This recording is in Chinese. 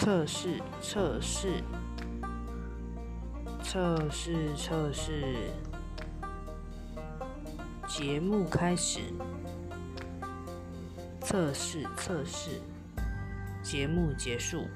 测试测试测试测试节目开始。测试测试节目结束。